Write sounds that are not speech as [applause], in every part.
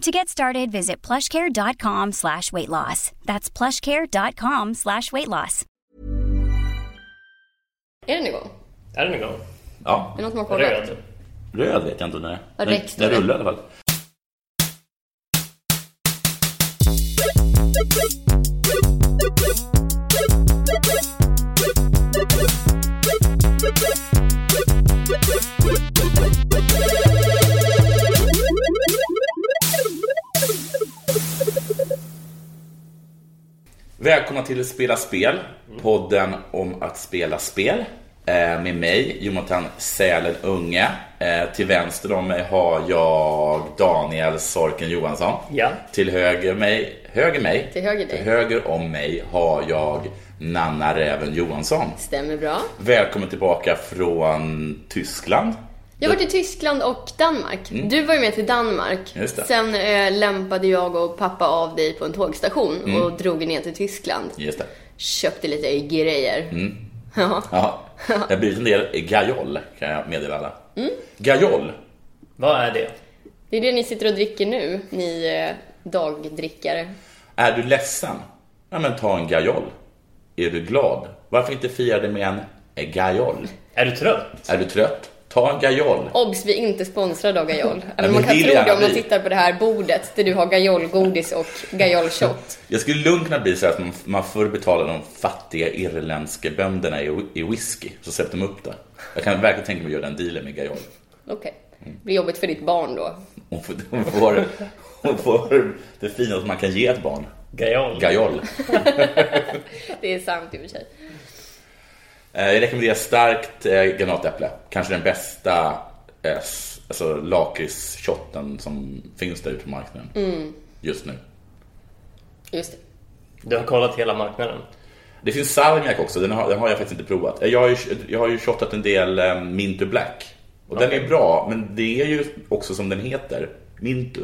To get started, visit plushcare.com slash weight loss. That's plushcare.com slash weight loss. Är den igång? Är den igång? Ja, Är som har kollat? Röd. röd vet jag inte. Nej. Ja, Den, räckt den det. rullar i alla fall. Välkomna till Spela Spel, podden om att spela spel. Eh, med mig, Jonathan Sälen Unge. Eh, till vänster om mig har jag Daniel Sorken Johansson. Ja. Till höger mig, höger mig, Till höger dig. till höger om mig har jag Nanna Räven Johansson. Stämmer bra. Välkommen tillbaka från Tyskland. Jag har varit i Tyskland och Danmark. Du var ju med till Danmark. Mm. Sen eh, lämpade jag och pappa av dig på en tågstation Mm. och drog ner till Tyskland. Just det. Köpte lite grejer. Mm. Ja. Ja, det har blivit en del gajol kan jag meddela alla. Mm. Gajol. Vad är det? Det är det ni sitter och dricker nu, ni eh, dagdrickare. Är du ledsen? Ja, men ta en gajol. Är du glad? Varför inte fira det med en gajol? Är du trött? Är du trött? Ta en gajol. Obs, vi är inte sponsrade av Gajol. men Även man kan tro det om man tittar på det här bordet där du har Gajol-godis och Gajol-shot. [laughs] Jag skulle lugnt kunna bli så att man, man får betala de fattiga irländska bönderna i, i whisky, så sätter de upp det. Jag kan verkligen tänka mig att göra den dealen med gajol. Okej. Det blir jobbigt för ditt barn då. Hon får, hon, får, hon får det finaste man kan ge ett barn. Gajol? Gajol. [laughs] Det är sant i och för sig. Eh, Jag rekommenderar starkt eh, granatäpple. Kanske den bästa eh, s- alltså, lakritsshotten som finns där ute på marknaden just nu. Just det. Du har kollat hela marknaden? Det finns salmiak också, den har, den har jag faktiskt inte provat. Jag har ju, jag har ju shottat en del eh, Mintu Black. Och den är bra, men det är ju också som den heter, Mintu.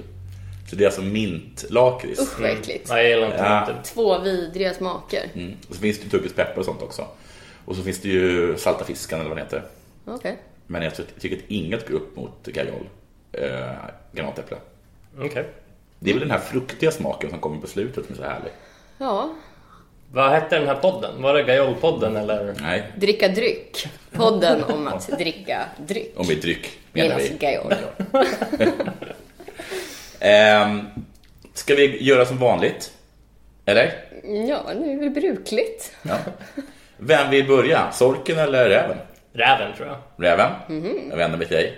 Så det är alltså mintlakrits. Usch vad äckligt. Nej, jag gillar inte Ja. Två vidriga smaker. Mm. Och så finns det ju turkisk och sånt också. Och så finns det ju salta fiskan eller vad den heter. Okej. Men jag ty- tycker att inget går upp mot gajol, eh, granatäpple. Okej. Det är väl den här fruktiga smaken som kommer på slutet som är så härlig. Ja. Vad hette den här podden? Var det Gajol-podden eller? Nej, Dricka dryck. Podden om att dricka dryck. om vi dryck menar vi. gajol. [laughs] Ehm, ska vi göra som vanligt? Eller? Ja, det är väl brukligt. Ja. Vem vill börja? Sorken eller räven? Räven, tror jag. Räven? Mhm. Jag vänder mig till dig.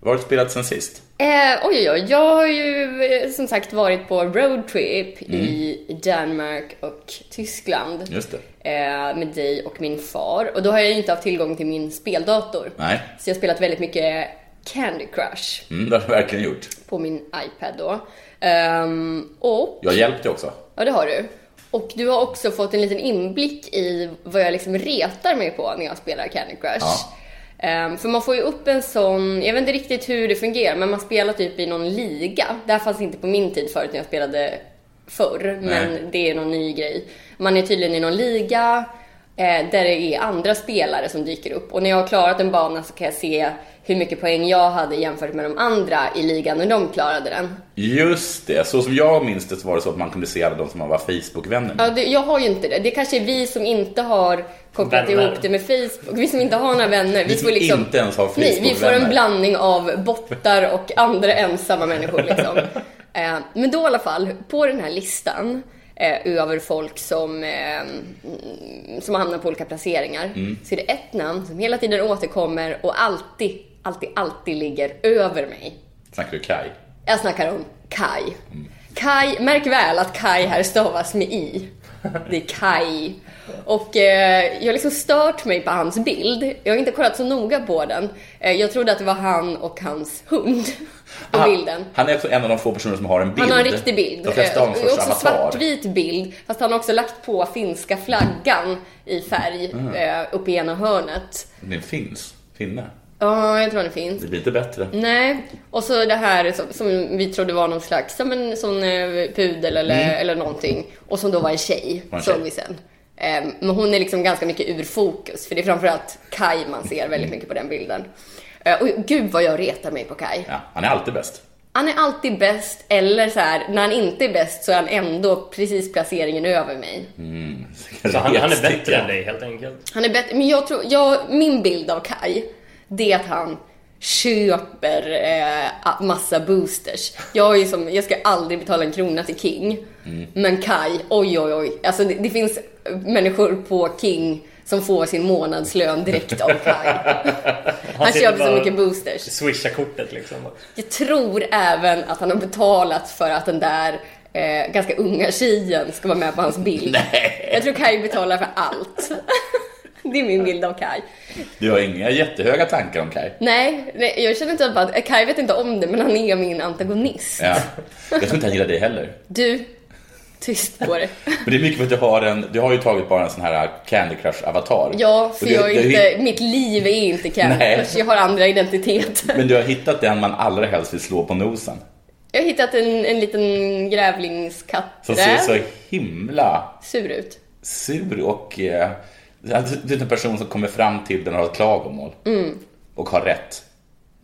Vad har du spelat sen sist? Eh, oj, oj, oj. Jag har ju eh, som sagt varit på roadtrip i Danmark och Tyskland. Just det. Eh, med dig och min far. Och då har jag ju inte haft tillgång till min speldator. Nej, Så jag har spelat väldigt mycket Candy Crush mm, det har du verkligen gjort. på min iPad då. Ehm, och Jag hjälpte också. Ja, det har du. Och du har också fått en liten inblick i vad jag liksom retar mig på när jag spelar Candy Crush. Ja. Ehm, för man får ju upp en sån, jag vet inte riktigt hur det fungerar, men man spelar typ i någon liga. Det här fanns inte på min tid förut när jag spelade förr, men Nej. det är någon ny grej. Man är tydligen i någon liga eh, där det är andra spelare som dyker upp. Och när jag har klarat en bana så kan jag se hur mycket poäng jag hade jämfört med de andra i ligan när de klarade den. Just det, så som jag minns det så var det så att man kunde se alla de som man var Facebook-vänner med. Ja, det, jag har ju inte det. Det kanske är vi som inte har kopplat Vänner. ihop det med Facebook. Vi som inte har några vänner. Vi, Vi som inte ens har Nej, vi får en Facebook-vänner. blandning av bottar och andra ensamma människor liksom. [laughs] eh, men då i alla fall, på den här listan eh, över folk som, eh, mm, som hamnar på olika placeringar så är det ett namn som hela tiden återkommer och alltid, alltid, alltid ligger över mig. Snackar du Kai? Jag snackar om Kai. Kai, märk väl att Kai här stavas med i. [laughs] Det är Kai. Och eh, jag har liksom stört mig på hans bild. Jag har inte kollat så noga på den. Eh, jag trodde att det var han och hans hund på Han- bilden. Han är också en av de få personer som har en bild. Han har en riktig bild. De flesta har en Eh, sorts också avatar. svartvit bild. Fast han har också lagt på finska flaggan i färg Mm. eh, uppe i ena hörnet. Det finns. Finne. Ja, jag tror det finns. Det blir inte bättre. Nej, och så det här som, som vi trodde var någon slags, som en sån eh, pudel eller, eller någonting. Och som då var en tjej, Var en tjej. såg vi sen. Ehm, men hon är liksom ganska mycket ur fokus, för det är framförallt Kai man ser väldigt mycket på den bilden. Eh, och gud vad jag retar mig på Kai. Ja, han är alltid bäst. Han är alltid bäst, eller så här, när han inte är bäst så är han ändå precis placeringen över mig. Så han, han är bättre än dig helt enkelt. Han är bättre, men jag tror, jag, min bild av Kai, det är att han köper eh, massa boosters. Jag, är ju som, jag ska aldrig betala en krona till King. Men Kai, oj oj oj. Alltså det, det finns människor på King som får sin månadslön direkt av Kai. [laughs] Han köper så mycket boosters. Swisha kortet liksom. Jag tror även att han har betalat för att den där eh, ganska unga tjejen ska vara med på hans bild. [laughs] Nej. Jag tror Kai betalar för allt. [laughs] Det är min bild av Kai. Du har inga jättehöga tankar om Kai. Nej, nej, jag känner inte bara att Kai vet inte om det, men han är min antagonist. Ja. Jag tror inte han gillar dig heller. Du, tyst på det. [laughs] Men det är mycket för att du har en, du har ju tagit bara en sån här Candy Crush-avatar. Ja, för du- jag är inte, hitt- mitt liv är inte Candy Nej. Crush. Jag har andra identiteter. [laughs] Men du har hittat den man allra helst vill slå på nosen. Jag har hittat en, en liten grävlingskatt. Som ser så himla Sur ut. sur och... Eh, du är en person som kommer fram till den och har ett klagomål. Och har rätt.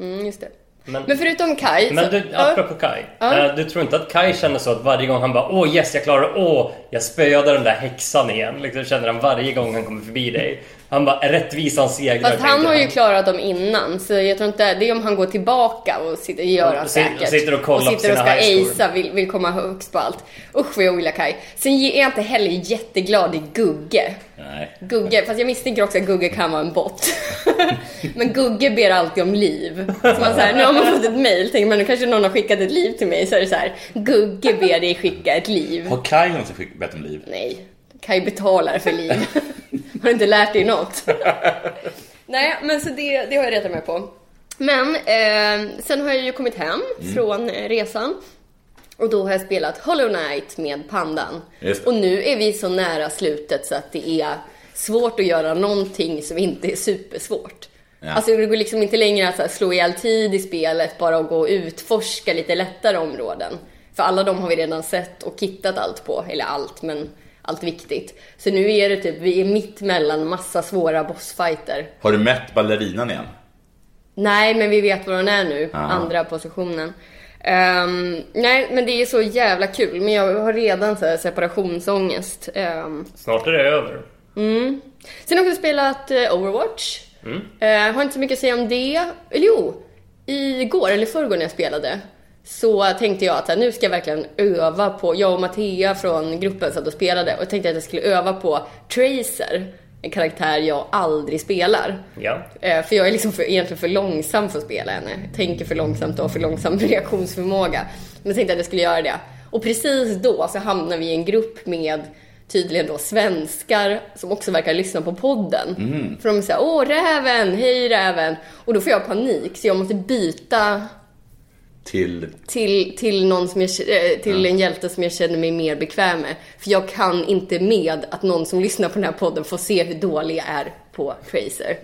Mm, just det. Men- Men förutom Kai... Men så- du, ja. apropå Kai. Ja. eh, Du tror inte att Kai känner så att varje gång han bara Åh yes, jag klarar Åh, jag spöade den där häxan igen. Liksom känner han varje gång han kommer förbi dig. Han bara, rättvisan segrar. Fast han har ju klarat dem innan, så jag tror inte... Det är om han går tillbaka och sitter, gör han Och säkert. och sitter och kollar på sitter och ska acea, vill, vill komma högst på allt. Usch vad jag ogillar Kai. Sen är jag inte heller jätteglad i Gugge. Nej. Gugge, fast jag misstänker också att Gugge kan vara en bot. [laughs] Men Gugge ber alltid om liv. Så man så här, nu har man fått ett mail, tänker man nu kanske någon har skickat ett liv till mig, så är det så här, Gugge ber dig skicka ett liv. Har Kai någonsin bett om liv? Nej, Kai betalar för liv. [laughs] har du inte lärt dig något? Nej, men så det, det har jag retat mig på. Men eh, sen har jag ju kommit hem Mm. från eh, resan. Och då har jag spelat Hollow Knight med Pandan. Och nu är vi så nära slutet så att det är svårt att göra någonting som inte är supersvårt. Ja. Alltså det går liksom inte längre att här, slå ihjäl tid i spelet, bara att gå och utforska lite lättare områden. För alla de har vi redan sett och kittat allt på, eller allt, men allt viktigt. Så nu är det typ, vi är mitt mellan massa svåra bossfighter. Har du mätt ballerinan igen? Nej, men vi vet var hon är nu, Ja. andra positionen. Ehm, nej, men det är så jävla kul, men jag har redan så här separationsångest. Ehm, Snart är det över. Sen har jag också spelat eh, Overwatch. Eh, har inte så mycket att säga om det. Eller jo, igår eller förrgår när jag spelade så tänkte jag att här, nu ska jag verkligen öva på, jag och Mattea från gruppen satt och spelade och tänkte att jag skulle öva på Tracer, en karaktär jag aldrig spelar. Ja. Eh, För jag är liksom för, egentligen för långsam för att spela henne. Tänker för långsamt och har för långsam [laughs] reaktionsförmåga. Men jag tänkte att jag skulle göra det. Och precis då så hamnar vi i en grupp med tydligen då svenskar som också verkar lyssna på podden. För de säger åh räven, hej räven. Och då får jag panik så jag måste byta Till... till, till, någon som jag, eh, till en hjälte som jag känner mig mer bekväm med. För jag kan inte med att någon som lyssnar på den här podden får se hur dålig jag är på Tracer.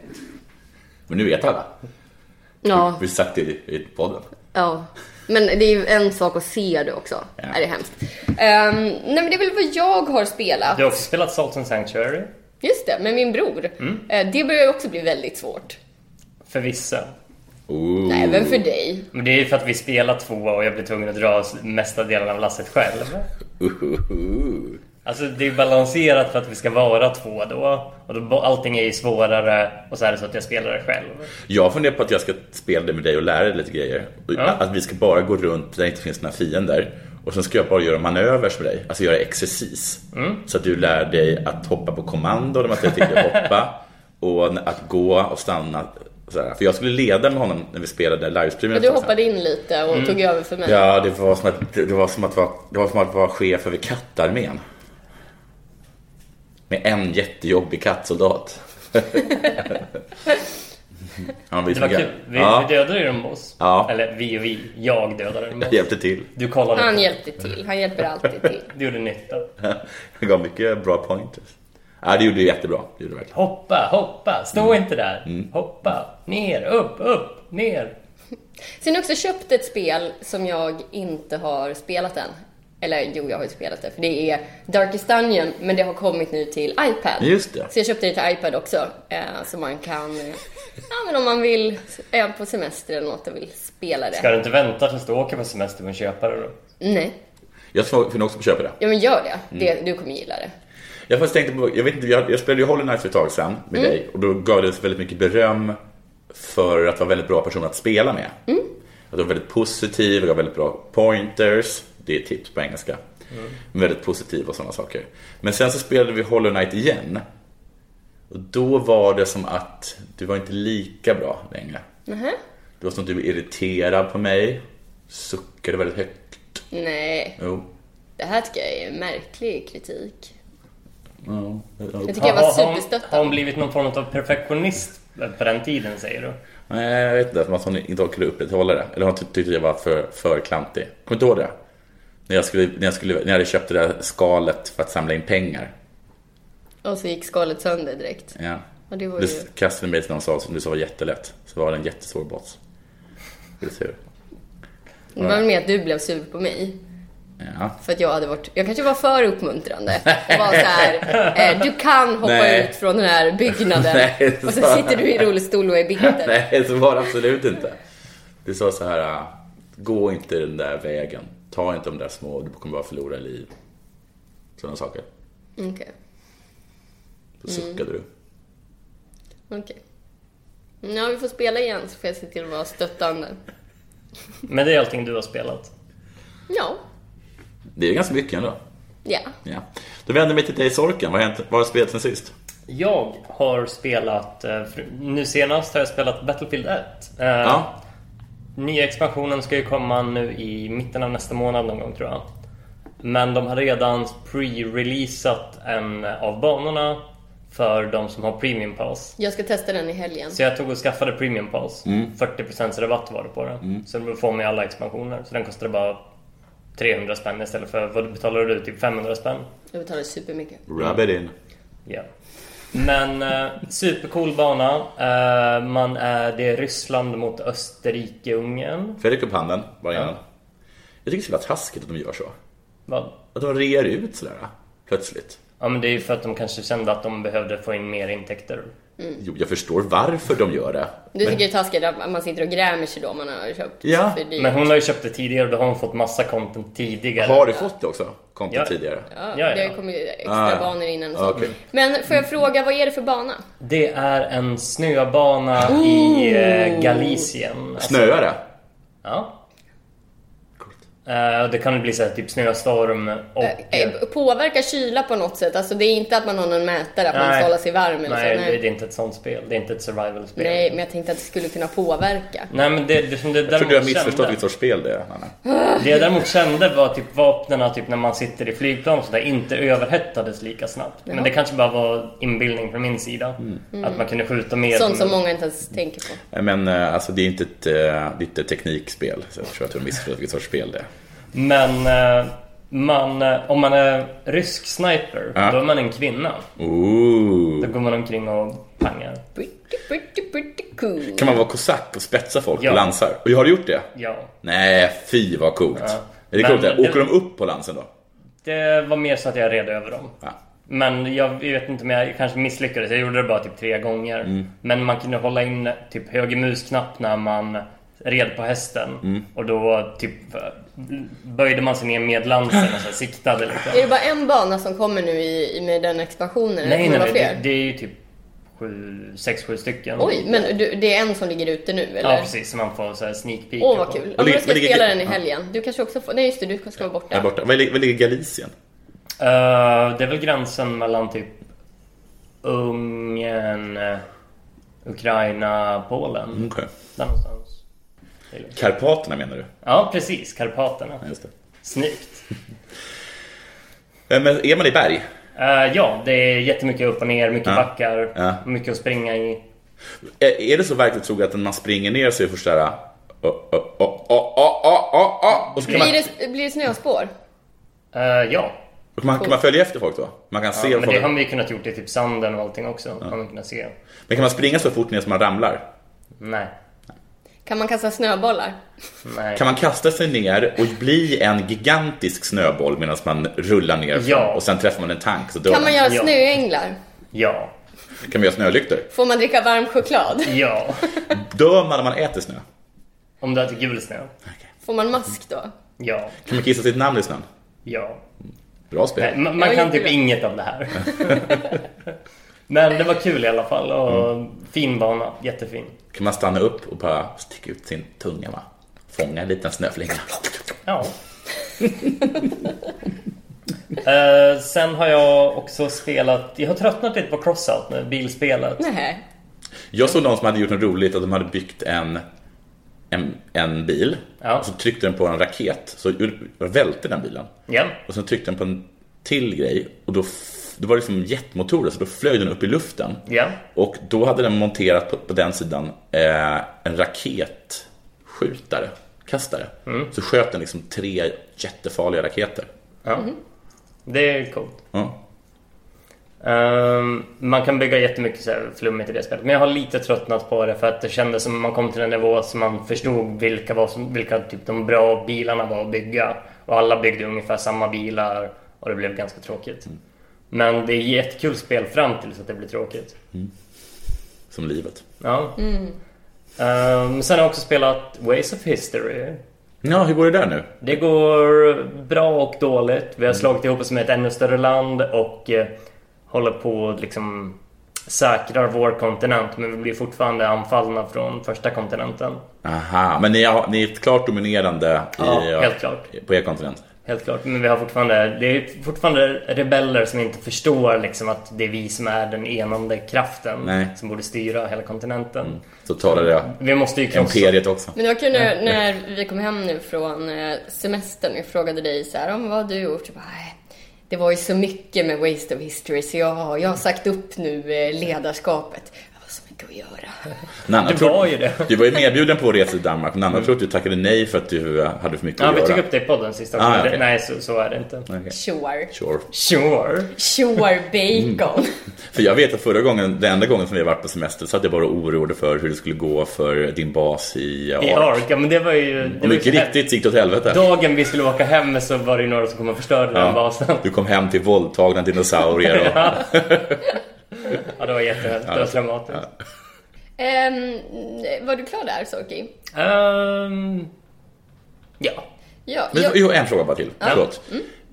Men nu vet alla. Ja. Vi har sagt det i, i podden. Ja, men det är ju en sak att se det också. Ja. Är det hemskt. Ehm, nej men det är väl vad jag har spelat. Du har också spelat Salt and Sanctuary. Just det, med min bror. Mm. Eh, det börjar ju också bli väldigt svårt. För vissa. Ooh. Nej, även för dig. Men det är ju för att vi spelar två och jag blir tvungen att dra mesta delen av lasset själv. Ooh. Alltså det är balanserat för att vi ska vara två då. Och då, allting är ju svårare och så är det så att jag spelar det själv. Jag funderar på att jag ska spela det med dig och lära dig lite grejer. Ja. Att vi ska bara gå runt där det inte finns några fiender. Och sen ska jag bara göra manövers med dig, alltså göra exercis. Så att du lär dig att hoppa på kommando, att jag tycker hoppa. [laughs] Och att gå och stanna. Sådär. För jag skulle leda med honom när vi spelade livestreamen. Men du hoppade in lite och tog över för mig. Ja, det var som att, det var som att, vara, det var som att vara chef över kattarmén. Med en jättejobbig kattsoldat. Han var Det var kul. Vi, ja, vi dödade ju dem oss. Ja. Eller vi och vi. Jag dödade dem jag hjälpte till. Du kollade. Han hjälpte till. Han hjälper alltid till. [laughs] Du gjorde nytta. [laughs] Jag gav mycket bra pointers. Ja, det gjorde du jättebra. Det gjorde du verkligen. Hoppa, hoppa. Stå Mm. inte där. Hoppa. Ner, upp, upp, ner. [laughs] Sen har jag också köpt ett spel som jag inte har spelat än. Eller jo, jag har ju spelat det. För det är Darkest Dungeon, men det har kommit nu till iPad. Just det. Så jag köpte det till iPad också. Eh, så man kan, eh, ja men om man vill, är på semester eller något och vill spela det. Ska du inte vänta tills du åker på semester med att köpa det då? Nej. Jag får får nog också köpa det. Ja men gör det. Mm. det. Du kommer gilla det. Jag faktiskt tänkte på, jag vet inte, jag, jag spelade ju Hollow Knight för ett tag sedan med dig och då gav det väldigt mycket beröm för att vara väldigt bra person att spela med. Att du var väldigt positiv, gav väldigt bra pointers, det är tips på engelska. Men väldigt positiv och sådana saker. Men sen så spelade vi Hollow Knight igen. Och då var det som att du var inte lika bra längre. Nähä? Det var som att du var irriterad på mig, suckade väldigt högt. Nej, Jo. det här tycker jag är en märklig kritik. Ja, Jag tycker jag var Har- har hon- superstöttande. Har hon blivit någon form av perfektionist på den tiden säger du? Nej, jag vet inte. Som att hon inte orkade upprätthålla det. Eller hon ty- tyckte jag var för, för klantig. Kommer du inte ihåg det? När jag, skulle, när, jag skulle, när jag hade köpt det där skalet för att samla in pengar. Och så gick skalet sönder direkt. Ja. Ja, det var Du ju... kastade mig till någon sak som du sa var jättelätt. Så var det en jättesvår boss. Hur? Det var väl mer att du blev sur på mig. Ja. För att jag hade varit, jag kanske var för uppmuntrande. Och var så här, [laughs] eh, du kan hoppa Nej. ut från den här byggnaden. Nej, och så sitter du i rullstol och är bitter. [laughs] Nej, så var det absolut inte. Du sa så här, äh, gå inte den där vägen. Ta inte de där små, du kommer bara förlora liv. Sådana saker. Okej, Så suckade du. okej. Ja, vi får spela igen så får jag se till att vara stöttande. Men det är allting du har spelat. Ja, Det är ganska mycket ändå. ja. Ja. Då vänder jag mig till dig Sorken. Vad har hänt? Vad har du spelat sen sist? Jag har spelat, eh, nu senast har jag spelat Battlefield 1. Eh, Ja. Nya expansionen ska ju komma nu i mitten av nästa månad någon gång tror jag. Men de har redan pre-releasat en av banorna för de som har Premium Pass. Jag ska testa den i helgen. Så jag tog och skaffade Premium Pass. Mm. 40% rabatt var det på den. Så du får med alla expansioner. Så den kostade bara 300 spänn istället för, vad betalar du? Typ 500 spänn? Jag betalar supermycket. Rub it in. Ja. Men eh, supercool bana. Eh, man är, det är Ryssland mot Österrike-Ungern. Får jag räcka upp handen? Bara innan? Jag tycker det är så taskigt att de gör så. Vad? Att de rear ut sådär plötsligt. Ja men det är ju för att de kanske kände att de behövde få in mer intäkter. Jo, jag förstår varför de gör det. Du tycker det är taskigt att man sitter och grämer sig då man har köpt Ja, för dyrt. Men hon har ju köpt det tidigare och då har hon fått massa content tidigare. Har du fått det också? Content Ja. tidigare? Ja, Ja, det ja. har kommit extra Ah, banor innan och så. okej. Men får jag fråga, vad är det för bana? Det är en snöbana i eh, Galicien. Alltså, Snöar det? Ja. Eh, och det kan bli så här, typ snöstorm och... Eh, Påverkar kyla på något sätt? Alltså det är inte att man har någon mätare, att man Nej. ska hålla sig varm eller Nej, så? det, det är inte ett sånt spel. Det är inte ett survival-spel. Nej, men jag tänkte att det skulle kunna påverka. Nej men det, det som det Jag tror du har missförstått kände, vilket sorts spel det är, Anna. det jag däremot kände var typ vapnen typ när man sitter i flygplan och sådär inte överhettades lika snabbt. Men det kanske bara var inbildning från min sida. Att man kunde skjuta mer. Sånt som många inte ens tänker på. Men eh, alltså, det är inte ett, eh, det är inte ett teknikspel. Så jag tror att du har missförstått vilket sorts spel det är. Men eh, man, eh, om man är rysk sniper, Ja. då är man en kvinna. Ooh. Då går man omkring och pangar. Pretty, pretty, pretty cool. Kan man vara kosack och spetsa folk Ja. på lansar? Och har du gjort det? Ja. Nej, fy vad coolt. Ja. Är det Men coolt? Det? det- Åker de upp på lansen då? Det var mer så att jag red över dem. Ja. Men jag vet inte om jag kanske misslyckades. Jag gjorde det bara typ tre gånger. Mm. Men man kunde hålla in typ höger musknapp när man red på hästen. Mm. Och då typ böjde man sig ner med lansen och så siktade Är lite. det bara en bana som kommer nu i, i med den expansionen? eller Nej, nej, det nej. Det, det är ju typ sju, sex, sju stycken. Oj, men du, det är en som ligger ute nu eller? Ja, precis. Så man får så här sneak peek. Åh, vad kul. Ligger- då ska jag spela den i helgen. Du kanske också får... Nej, just det, du ska vara borta. Där borta. Var ligger, Galicien? Eh, det är väl gränsen mellan typ Ungern, eh, Ukraina, Polen. Okej. Där någonstans. Karpaterna menar du? Ja, precis. Karpaterna. Just det. Snyggt. [laughs] Eh, men är man i berg? Uh, ja, det är jättemycket upp och ner, mycket ja. backar, ja. mycket att springa i. Eh, är, det så verkligt troligt att när man springer ner så är det först såhär... Så blir, det, blir det snöspår? Uh, ja. Och man, kan man följa efter folk då? Man kan ja, men folk... det har man ju kunnat gjort i typ sanden och allting också. Ja. Kan man kunna se. Men kan man springa så fort ner som man ramlar? Nej. Kan man kasta snöbollar? Nej. Kan man kasta sig ner och bli en gigantisk snöboll medan man rullar ner Ja. och sen träffar man en tank så dör Kan man göra Ja. snöänglar? Ja. Kan man göra snölyktor? Får man dricka varm choklad? Ja. Dör man när man äter snö? Om du äter gul snö. Får man mask då? Ja. Kan man kissa sitt namn i snön? Ja. Bra spel. Nej, man, man kan typ inget av det här. [laughs] [laughs] Men det var kul i alla fall och fin bana. Jättefin. Kan man stanna upp och bara sticka ut sin tunga va? Fånga en liten snöflinga. Ja. [laughs] Eh, sen har jag också spelat, jag har tröttnat lite på Crossout nu, bilspelet. Nej. Jag såg någon som hade gjort något roligt att de hade byggt en, en, en bil Ja. och så tryckte den på en raket så välte den bilen. Ja. Och sen tryckte den på en till grej och då, då var det liksom jetmotorer så då flög den upp i luften. Ja. Och då hade den monterat på, på den sidan eh, en raketskjutare, kastare. Så sköt den liksom tre jättefarliga raketer. ja. Det är coolt. Ja. Ehm, man kan bygga jättemycket så här flummigt i det spelet. Men jag har lite tröttnat på det för att det kändes som man kom till en nivå som man förstod vilka, var som, vilka typ de bra bilarna var att bygga. Och alla byggde ungefär samma bilar och det blev ganska tråkigt. Men det är jättekul spel fram till så att det blir tråkigt. Som livet. Ja. Ehm, sen har jag också spelat Ways of History. Ja, hur går det där nu? Det går bra och dåligt. Vi har slagit ihop oss med ett ännu större land och eh, håller på att liksom säkrar vår kontinent men vi blir fortfarande anfallna från första kontinenten. Aha, men ni, har, ni är klart dominerande i, Ja, helt klart. på er kontinent. Helt klart. Men vi har fortfarande, det är fortfarande rebeller som inte förstår liksom att det är vi som är den enande kraften Nej. som borde styra hela kontinenten. Så talar det Vi måste ju krossa... imperiet också. Men det var kul när, när vi kom hem nu från eh, semestern. Jag frågade dig så här, om vad har du gjort? Jag bara, "Nej, det var ju så mycket med Waste of History så jag, har- jag har sagt upp nu eh, ledarskapet. Mycket att göra. Nanna, Det var ju det. Du var ju medbjuden på resa till Danmark. Nanna tror att du tackade nej för att du hade för mycket Ja, att vi göra. tog upp det i podden sist också. Ah, det, nej, så, så är det inte. Okej. Sure. Sure. Sure. Sure bacon. [laughs] För jag vet att förra gången, den enda gången som vi varit på semester så att jag bara oroade för hur det skulle gå för din bas i Ark. I Ark, ja men det var ju... Det Och var ju mycket riktigt gick det åt helvete. Dagen vi skulle åka hem så var det ju några som kom och förstörde den basen. Du kom hem till våldtagna dinosaurier och... [laughs] [laughs] Ja, det var jättehemskt. Det var traumatiskt. Ehm, var du klar där, Sorki? Ehm, ja. Ja, Men, jag, jo, en fråga bara till. Förlåt.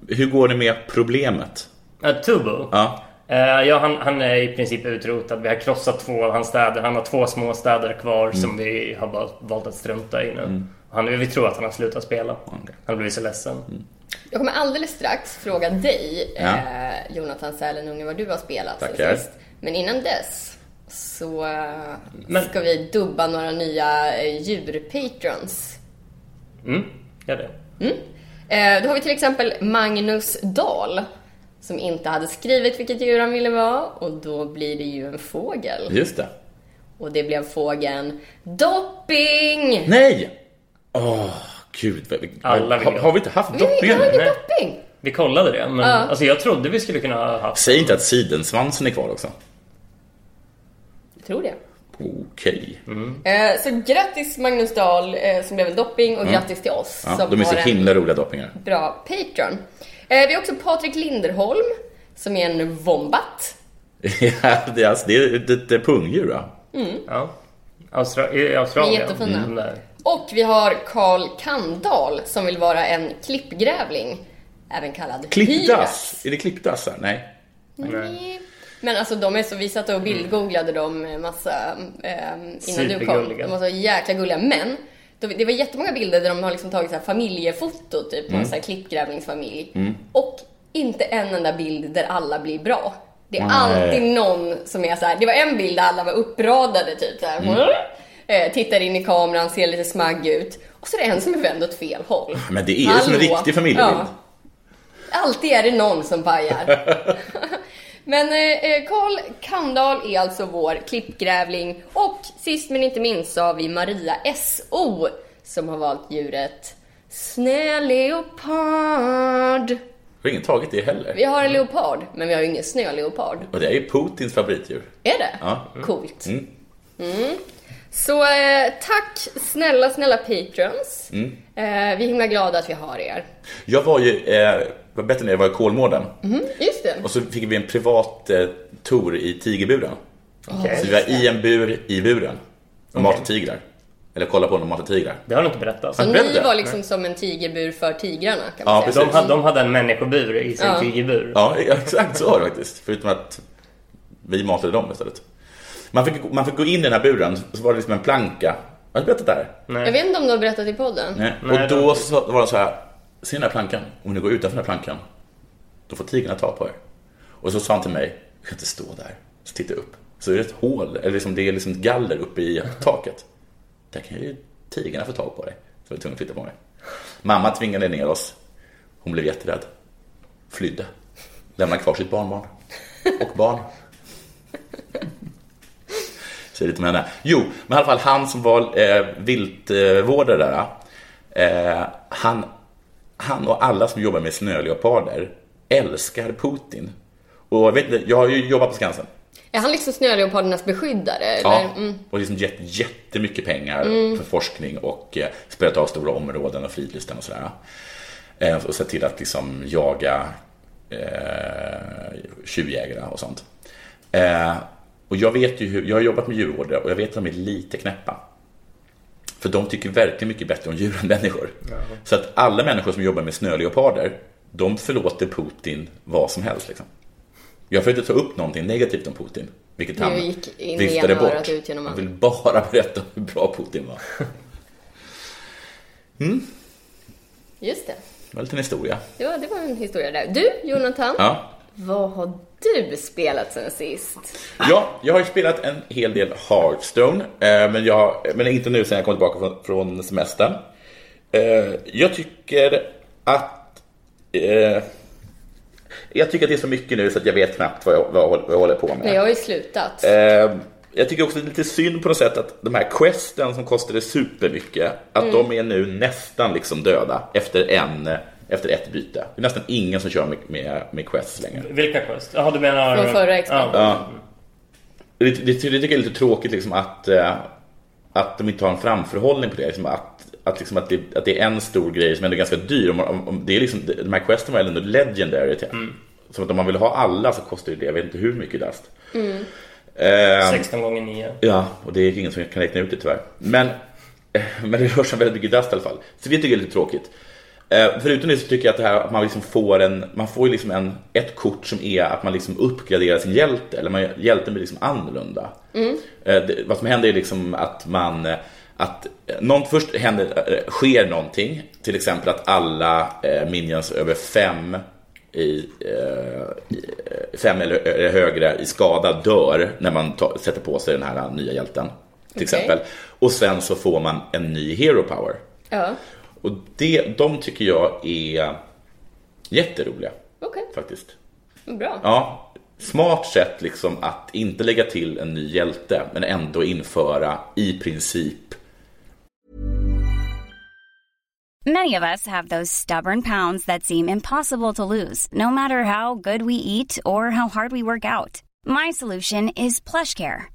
Hur går det med problemet? Uh, Tubo. Ja. Eh, ja, han, han är i princip utrotad. Vi har krossat två av hans städer. Han har två små städer kvar som vi har valt att strunta i nu. Han, vi tror att han har slutat spela. Han har blivit så ledsen. Jag kommer alldeles strax fråga dig, Ja. eh, Jonathan Sälenunge, vad du har spelat sen Tackar. sist. Men innan dess så eh, Men- ska vi dubba några nya eh, djurpatrons. Mm, gör det. Eh, då har vi till exempel Magnus Dahl som inte hade skrivit vilket djur han ville vara och då blir det ju en fågel. Just det. Och det blev fågeln Dopping! Nej! Åh, gud. vi- Alla vill har, ha. har vi inte haft Vi doppingar? har ingen Nej. dopping! Vi kollade det, men Ja. alltså, jag trodde vi skulle kunna ha haft... Säg inte att sidensvansen är kvar också. Jag tror det. Okej. Eh, så grattis Magnus Dahl eh, som blev en dopping och grattis till oss Ja, som de är så himla roliga doppingar. bra Patreon. Eh, vi har också Patrik Linderholm som är en wombat. [laughs] Ja, det är, alltså, det är ett ett pungdjur, va? Ja. Austra- I Australien. jättefina. Mm. Och vi har Karl Kandahl som vill vara en klippgrävling. Även kallad Klippdass? Är det klippdassar? Nej. Nej. Men alltså de är så, vi satt och bildgooglade dem massa eh, innan du kom. De var så jäkla gulliga. Men det var jättemånga bilder där de har liksom tagit så här familjefoto typ på en så här klippgrävlingsfamilj. Och inte en enda bild där alla blir bra. Det är Nej. alltid någon som är så här. det var en bild där alla var uppradade typ så här. Eh, tittar in i kameran, ser lite smagg ut. Och så är det en som är vänd åt fel håll. Men det är ju som en riktig familjebild. Ja. Alltid är det någon som pajar. [laughs] Men eh, Karl Kandahl är alltså vår klippgrävling och sist men inte minst så har vi Maria S.O. som har valt djuret snöleopard. Jag har ingen tagit det heller. Vi har en leopard, men vi har ju ingen snöleopard. Och det är ju Putins favoritdjur. Är det? Ja. Coolt. Mm. Så eh, tack snälla, snälla patrons. Mm. Eh, vi är himla glada att vi har er. Jag var ju, eh, var bättre jag var i Kolmården. Just det. Och så fick vi en privat eh, tour i tigerburen. Okej. Så vi var i en bur i buren och matade tigrar. Eller kolla på dem mata tigrar. Det har du inte berättat. Så ni berättade. var liksom som en tigerbur för tigrarna kan man Ja, säga. precis. De hade, de hade en människobur i sin Ja. tigerbur. Ja, [laughs] exakt så var det faktiskt. Förutom att vi matade dem istället. Man fick, man fick gå in i den här buren, så var det liksom en planka. Har du berättat det här? Jag vet inte om du har berättat i podden. Nej. Nej, och då så var det så här, se den här plankan, om ni går utanför den här plankan, då får tigrarna ta på er. Och så sa han till mig, du kan inte stå där. Så tittade jag upp, så är det ett hål, eller liksom, det är liksom ett galler uppe i taket. Där kan ju tigrarna få tag på dig. Så jag var tvungen att flytta på mig. Mamma tvingade ner oss. Hon blev jätterädd. Flydde. Lämnade kvar sitt barnbarn. Och barn. Säger lite om henne. Jo, men i alla fall han som var eh, viltvårdare där. Eh, han, han och alla som jobbar med snöleoparder älskar Putin. Och jag, vet, jag har ju jobbat på Skansen. Är han liksom snöleopardernas beskyddare? Eller? Ja, Mm. och liksom gett jättemycket pengar för forskning och eh, spelat av stora områden och fridlysten och sådär. Eh, och sett till att liksom jaga eh, tjuvjägare och sånt. Eh, och jag vet ju hur, jag har jobbat med djurvårdare och jag vet att de är lite knäppa. För de tycker verkligen mycket bättre om djur än människor. Så att alla människor som jobbar med snöleoparder, de förlåter Putin vad som helst. Liksom. Jag försökte ta upp någonting negativt om Putin, vilket Det han gick in viftade bort. ut genom Han vill bara [laughs] berätta hur bra Putin var. Just det. Det var en liten historia. Det var, det var en historia där. Du, Jonathan. Ja. Vad har du spelat sen sist? Ja, jag har ju spelat en hel del Hearthstone, eh, men, jag, men inte nu sen jag kom tillbaka från, från semestern. Eh, jag tycker att eh, jag tycker att det är så mycket nu så att jag vet knappt vad jag, vad jag, håller- vad jag håller på med. Nej, jag har ju slutat. Jag tycker också det är lite synd på något sätt att de här questen som kostade supermycket, att Mm. de är nu nästan liksom döda efter, en, efter ett byte. Det är nästan ingen som kör med, med, med quests längre. Vilka quest? Jaha, du menar... Från förra expansionen. Ja. Det, det, det tycker jag är lite tråkigt liksom att, eh, att de inte har en framförhållning på det. Liksom att, att, liksom att, det, att det är en stor grej som ändå är ganska dyr. Om, om, om det är liksom, de här questen var ändå legendary. Till. Så att om man vill ha alla så kostar det, jag vet inte hur mycket dast. Eh, 16 gånger 9. Ja, och det är ingen som kan räkna ut det tyvärr. Men, [laughs] men det rör sig om väldigt mycket dust i alla fall. Så det tycker jag är lite tråkigt. Eh, förutom det så tycker jag att, det här, att man liksom får, en, man får liksom en, ett kort som är att man liksom uppgraderar sin hjälte. Eller man, hjälten blir liksom annorlunda. Eh, det, vad som händer är liksom att man eh, att någon, först händer, sker någonting, till exempel att alla eh, minions över fem i, eh, fem eller högre i skada dör när man ta, sätter på sig den här nya hjälten. Till Okej. exempel. Och sen så får man en ny hero power. Ja, Och det, de tycker jag är jätteroliga okej. faktiskt. Bra. Ja, smart sätt liksom att inte lägga till en ny hjälte men ändå införa i princip Many of us have those stubborn pounds that seem impossible to lose, no matter how good we eat or how hard we work out. My solution is PlushCare.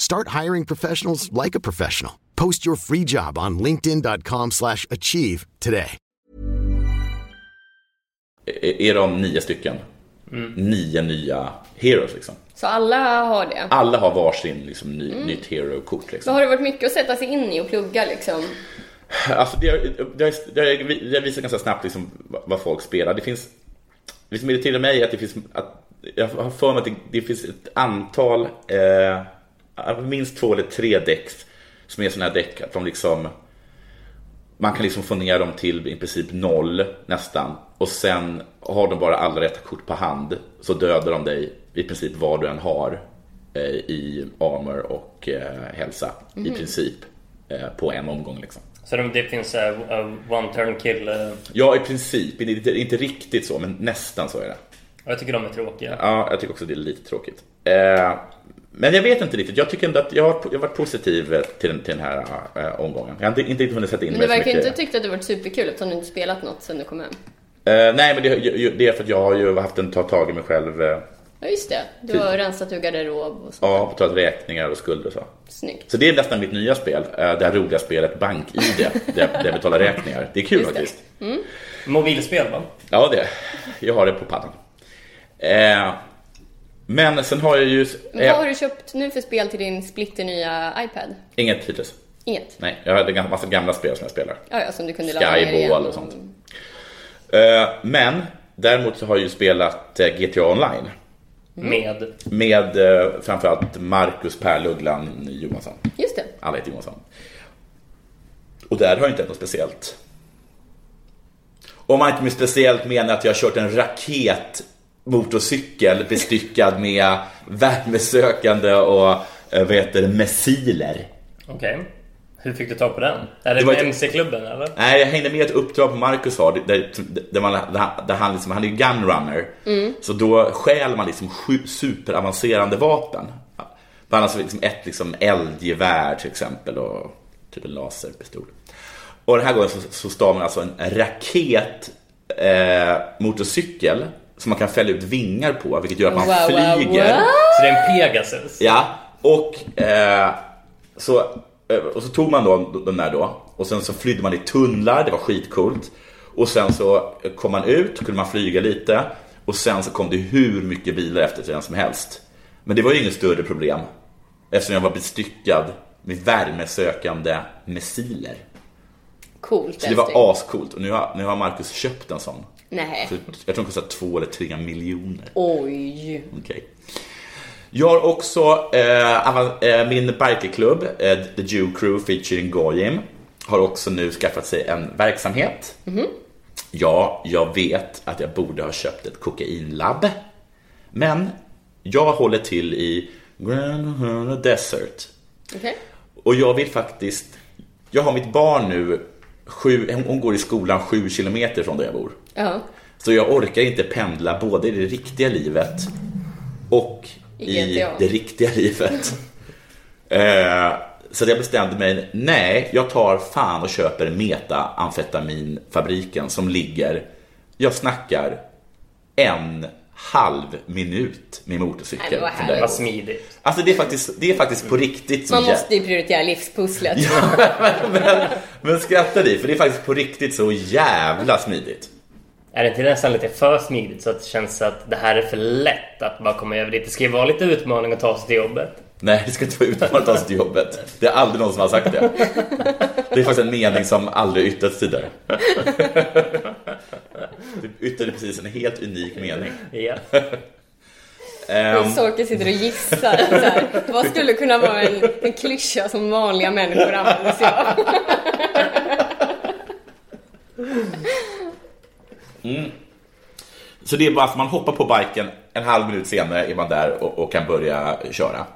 Start hiring professionals like a professional. Post your free job on linkedin.com slash achieve today. Är är de nio stycken? Nio nya heroes liksom. Så alla har det. Alla har varsin liksom, ny, nytt hero-kort. Så Liksom. har det varit mycket att sätta sig in i och plugga liksom? Alltså, det, har- det, har- det, har- det visar ganska snabbt liksom, vad- folk spelar. Det finns, det som irriterar mig är att det finns, att, jag har för mig att det, det finns ett antal, eh, minst två eller tre däck som är sådana här däck att de liksom, man kan liksom få ner dem till i princip noll nästan. Och sen har de bara alla rätta kort på hand så dödar de dig i princip vad du än har eh, i armor och eh, hälsa i princip eh, på en omgång liksom. Så det, finns uh, one turn kill. Uh, Ja, i princip. Inte, inte riktigt så, men nästan så är det. jag tycker de är tråkiga. Ja, jag tycker också det är lite tråkigt. Eh, men jag vet inte riktigt. Jag tycker ändå att jag har, jag har varit positiv eh, till den, till den här eh, omgången. Jag har inte, inte hunnit sätta in Men du mig så verkar mycket. inte tyckt att det varit superkul eftersom du inte spelat något sen du kom hem. Eh, nej, men det, det är för att jag har ju haft en ta tag i mig själv. Eh, Ja just det, du har rensat ur garderob och så. ja, betalat räkningar och skulder och så. Snyggt. Så det är nästan mitt nya spel. Det här roliga spelet BankID, där, där jag betalar räkningar. Det är kul Just faktiskt. Mobilspel va? Ja, det. Jag har det på paddan. Eh, men sen har jag ju... Men Eh, vad har du köpt nu för spel till din splitternya iPad? Inget hittills. Inget? Nej, jag hade en massa gamla spel som jag spelar. Ja, ja, som du kunde ladda ner igen. Och sånt. Eh, men däremot så har jag ju spelat eh, GTA Online. Med... Med eh, framförallt Marcus Per Lugglan Johansson. Just det. Alla heter Johansson. Och där har jag inte hänt något speciellt. Om man inte med speciellt menar att jag har kört en raket motorcykel bestyckad med värmesökande och eh, vad heter det, missiler. Okej. Hur fick du tag på den? Är det, Det ett- MC-klubben eller? Nej, jag hängde med ett uppdrag på Marcus har, där, där, man, där, han- liksom, han är ju gunrunner. Så då stjäl man liksom sju, superavancerade vapen. Bland annat liksom ett liksom eldgevär till exempel och typ en laserpistol. Och den här gången så, så stal man alltså en raket eh, motorcykel som man kan fälla ut vingar på, vilket gör att man Wow, flyger. wow. Så det är en Pegasus? Ja, och, eh, så, eh, och så tog man då den där då och sen så flydde man i tunnlar, det var skitcoolt. Och sen så kom man ut, kunde man flyga lite och sen så kom det hur mycket bilar efter sig som helst. Men det var ju inget större problem eftersom jag var bestyckad med värmesökande missiler. Coolt Så det var ascoolt och nu har, nu har Marcus köpt en sån. Nej. Så jag tror den kostar två eller tre miljoner. Oj. Okej. Jag har också eh, eh, min bikerklubb, eh, The Jew Crew featuring Goyim, har också nu skaffat sig en verksamhet. Ja, jag vet att jag borde ha köpt ett kokainlabb. Men jag håller till i Grand Desert. Okej. Och jag vill faktiskt, jag har mitt barn nu, sju, hon- hon går i skolan sju kilometer från där jag bor. Ja. Så jag orkar inte pendla både i det riktiga livet och I i det riktiga livet. [laughs] eh, så jag bestämde mig, nej, jag tar fan och köper metaamfetaminfabriken som ligger, jag snackar en halv minut med Nej, motorcykel. men vad Vad smidigt. Alltså det är faktiskt, det är faktiskt på riktigt så Man jä- måste ju prioritera livspusslet. [laughs] men, men skratta di, för det är faktiskt på riktigt så jävla smidigt. Är det inte nästan lite för smidigt så att det känns att det här är för lätt att bara komma över dit? Det ska ju vara lite utmaning att ta sig till jobbet. Nej, det ska inte vara utmanande att ta sig till jobbet. Det är aldrig någon som har sagt det. Det är faktiskt en mening som aldrig yttrats tidigare. Du yttrade precis en helt unik mening. Ja. Ehm, Sorke sitter och gissar. Så här, vad skulle kunna vara en, en klyscha som vanliga människor använder sig av? Så det är bara att man hoppar på biken, en halv minut senare är man där och, och kan börja köra.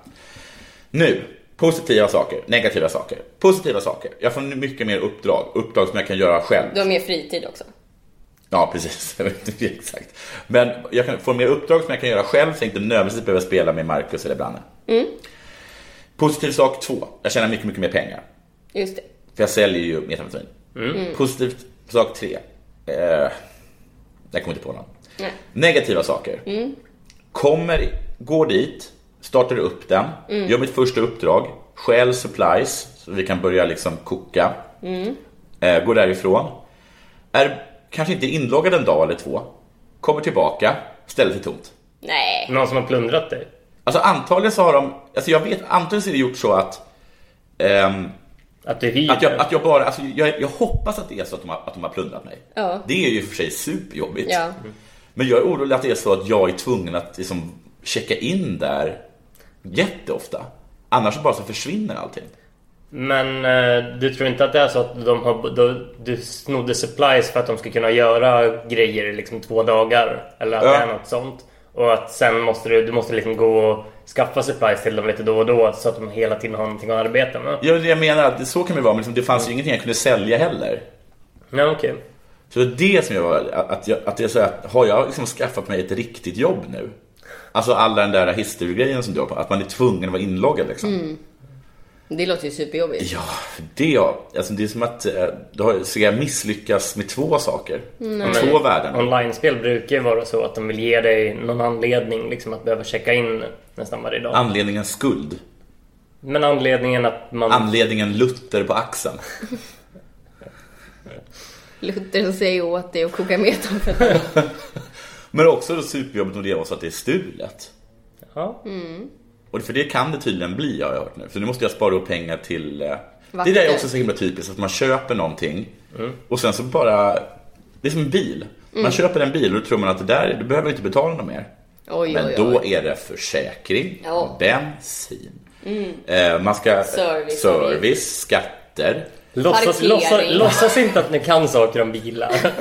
Nu, Positiva saker, negativa saker. Positiva saker. Jag får mycket mer uppdrag. Uppdrag som jag kan göra själv. Du har mer fritid också. Ja, precis. [laughs] Jag vet inte exakt. Men jag kan få mer uppdrag som jag kan göra själv så jag inte nödvändigtvis behöver spela med Marcus eller Branne. Positiv sak två. Jag tjänar mycket, mycket mer pengar. Just det. För jag säljer ju metamfetamin. Mm. Positiv sak tre. Eh, jag kommer inte på någon. Nej. Negativa saker. Kommer, går dit, startar upp den, gör mitt första uppdrag, stjäl supplies så vi kan börja liksom koka. Eh, går därifrån. Är kanske inte inloggad en dag eller två. Kommer tillbaka, stället är tomt. Nej. Någon som har plundrat dig? Alltså antagligen så har de, alltså jag vet, antagligen så är det gjort så att ehm, Att du hyr Att jag, att jag bara, alltså jag, jag hoppas att det är så att de har, att de har plundrat mig. Ja. Det är ju för sig superjobbigt. Ja. Men jag är orolig att det är så att jag är tvungen att liksom checka in där jätteofta. Annars bara så försvinner allting. Men eh, du tror inte att det är så att de har, då, du snodde supplies för att de ska kunna göra grejer i liksom två dagar? Eller att Ja. det är något sånt? Och att sen måste du, du måste liksom gå och skaffa supplies till dem lite då och då så att de hela tiden har någonting att arbeta med? Ja, det jag menar, att så kan det vara, men liksom, det fanns ju ingenting jag kunde sälja heller. Ja, okej. Så det är det som jag var, att, jag, att är så att har jag liksom skaffat mig ett riktigt jobb nu? Alltså alla den där history-grejen som du har på, att man är tvungen att vara inloggad liksom. Det låter ju superjobbigt. Ja, det, alltså det är som att eh, då har- ska jag misslyckas med två saker. Två värden. Online-spel brukar ju vara så att de vill ge dig någon anledning liksom att behöva checka in nästan varje dag. Anledningen skuld. Men anledningen att man... Anledningen Luther på axeln. [laughs] Luther som säger åt dig att koka metamfetamin. [laughs] Men också då superjobbigt om det var så att det är stulet. ja. Och för det kan det tydligen bli har jag hört nu. För nu måste jag spara upp pengar till... eh, Det Vakter. där är också så himla typiskt att man köper någonting och sen så bara... Det är som en bil. Man köper en bil och då tror man att det där, du behöver inte betala något mer. Oj, Men oj, då oj. är det försäkring, Ja. bensin, eh, man ska... Service. service skatter. Låtsas, låtsas, låtsas inte att ni kan saker om bilar. [laughs]